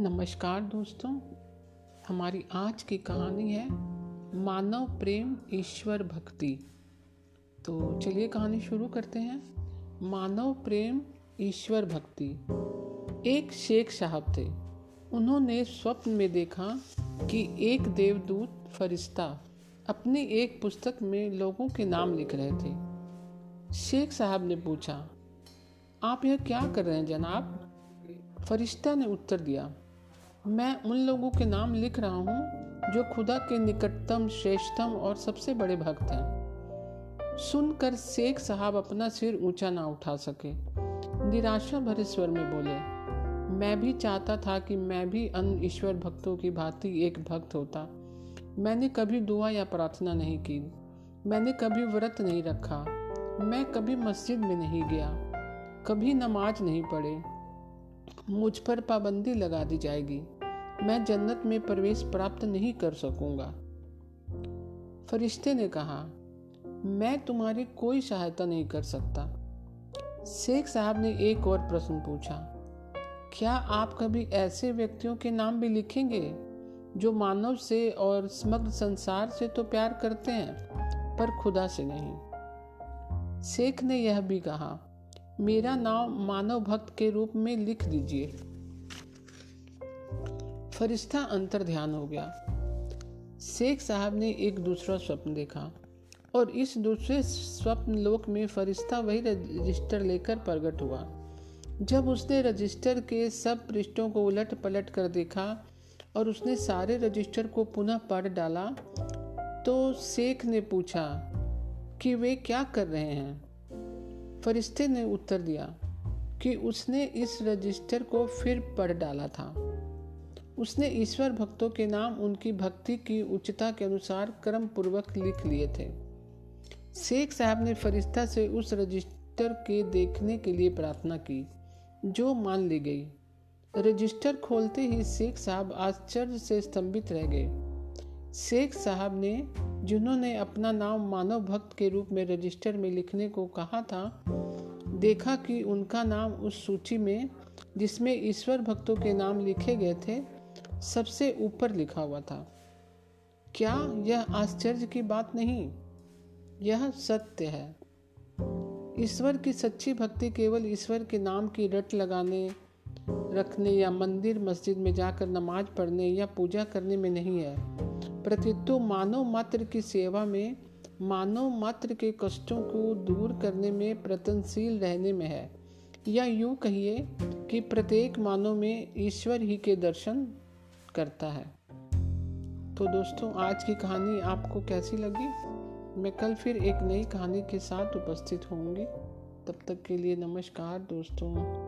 नमस्कार दोस्तों, हमारी आज की कहानी है मानव प्रेम ईश्वर भक्ति। तो चलिए कहानी शुरू करते हैं। मानव प्रेम ईश्वर भक्ति। एक शेख साहब थे। उन्होंने स्वप्न में देखा कि एक देवदूत फरिश्ता अपनी एक पुस्तक में लोगों के नाम लिख रहे थे। शेख साहब ने पूछा, आप यह क्या कर रहे हैं जनाब? फरिश्ता ने उत्तर दिया मैं उन लोगों के नाम लिख रहा हूँ जो खुदा के निकटतम, श्रेष्ठतम और सबसे बड़े भक्त हैं। सुनकर शेख साहब अपना सिर ऊँचा ना उठा सके। निराशा भरे स्वर में बोले, मैं भी चाहता था कि मैं भी अन्य ईश्वर भक्तों की भांति एक भक्त होता। मैंने कभी दुआ या प्रार्थना नहीं की। मैंने कभी व्रत नहीं रखा। मैं कभी मस्जिद में नहीं गया। कभी नमाज़ नहीं पढ़े। मुझ पर पाबंदी लगा दी जाएगी। मैं जन्नत में प्रवेश प्राप्त नहीं कर सकूँगा। फरिश्ते ने कहा, मैं तुम्हारी कोई सहायता नहीं कर सकता। शेख साहब ने एक और प्रश्न पूछा, क्या आप कभी ऐसे व्यक्तियों के नाम भी लिखेंगे, जो मानव से और समग्र संसार से तो प्यार करते हैं, पर खुदा से नहीं? शेख ने यह भी कहा मेरा नाम मानव भक्त के रूप में लिख दीजिए। फरिश्ता अंतर ध्यान हो गया। शेख साहब ने एक दूसरा स्वप्न देखा और इस दूसरे स्वप्न लोक में फरिश्ता वही रजिस्टर लेकर प्रकट हुआ। जब उसने रजिस्टर के सब पृष्ठों को उलट पलट कर देखा और उसने सारे रजिस्टर को पुनः पढ़ डाला तो शेख ने पूछा कि वे क्या कर रहे हैं? फरिश्ते ने उत्तर दिया कि उसने इस रजिस्टर को फिर पढ़ डाला था। उसने ईश्वर भक्तों के नाम उनकी भक्ति की उच्चता के अनुसार क्रम पूर्वक लिख लिए थे। शेख साहब ने फरिश्ता से उस रजिस्टर के देखने के लिए प्रार्थना की, जो मान ली गई। रजिस्टर खोलते ही शेख साहब आश्चर्य से स्तंभित रह गए। शेख साहब ने जिन्होंने अपना नाम मानव भक्त के रूप में रजिस्टर में लिखने को कहा था, देखा कि उनका नाम उस सूची में, जिसमें ईश्वर भक्तों के नाम लिखे गए थे, सबसे ऊपर लिखा हुआ था। क्या यह आश्चर्य की बात नहीं? यह सत्य है। ईश्वर की सच्ची भक्ति केवल ईश्वर के नाम की रट लगाने, रखने या मंदिर, मस्जिद में जाकर नमाज़ पढ़ने या पूजा करने में नहीं है। प्रतित्व मानव मात्र की सेवा में मानव मात्र के कष्टों को दूर करने में प्रतनशील रहने में है। या यूँ कहिए कि प्रत्येक मानव में ईश्वर ही के दर्शन करता है। तो दोस्तों, आज की कहानी आपको कैसी लगी? मैं कल फिर एक नई कहानी के साथ उपस्थित होंगी तब तक के लिए नमस्कार दोस्तों।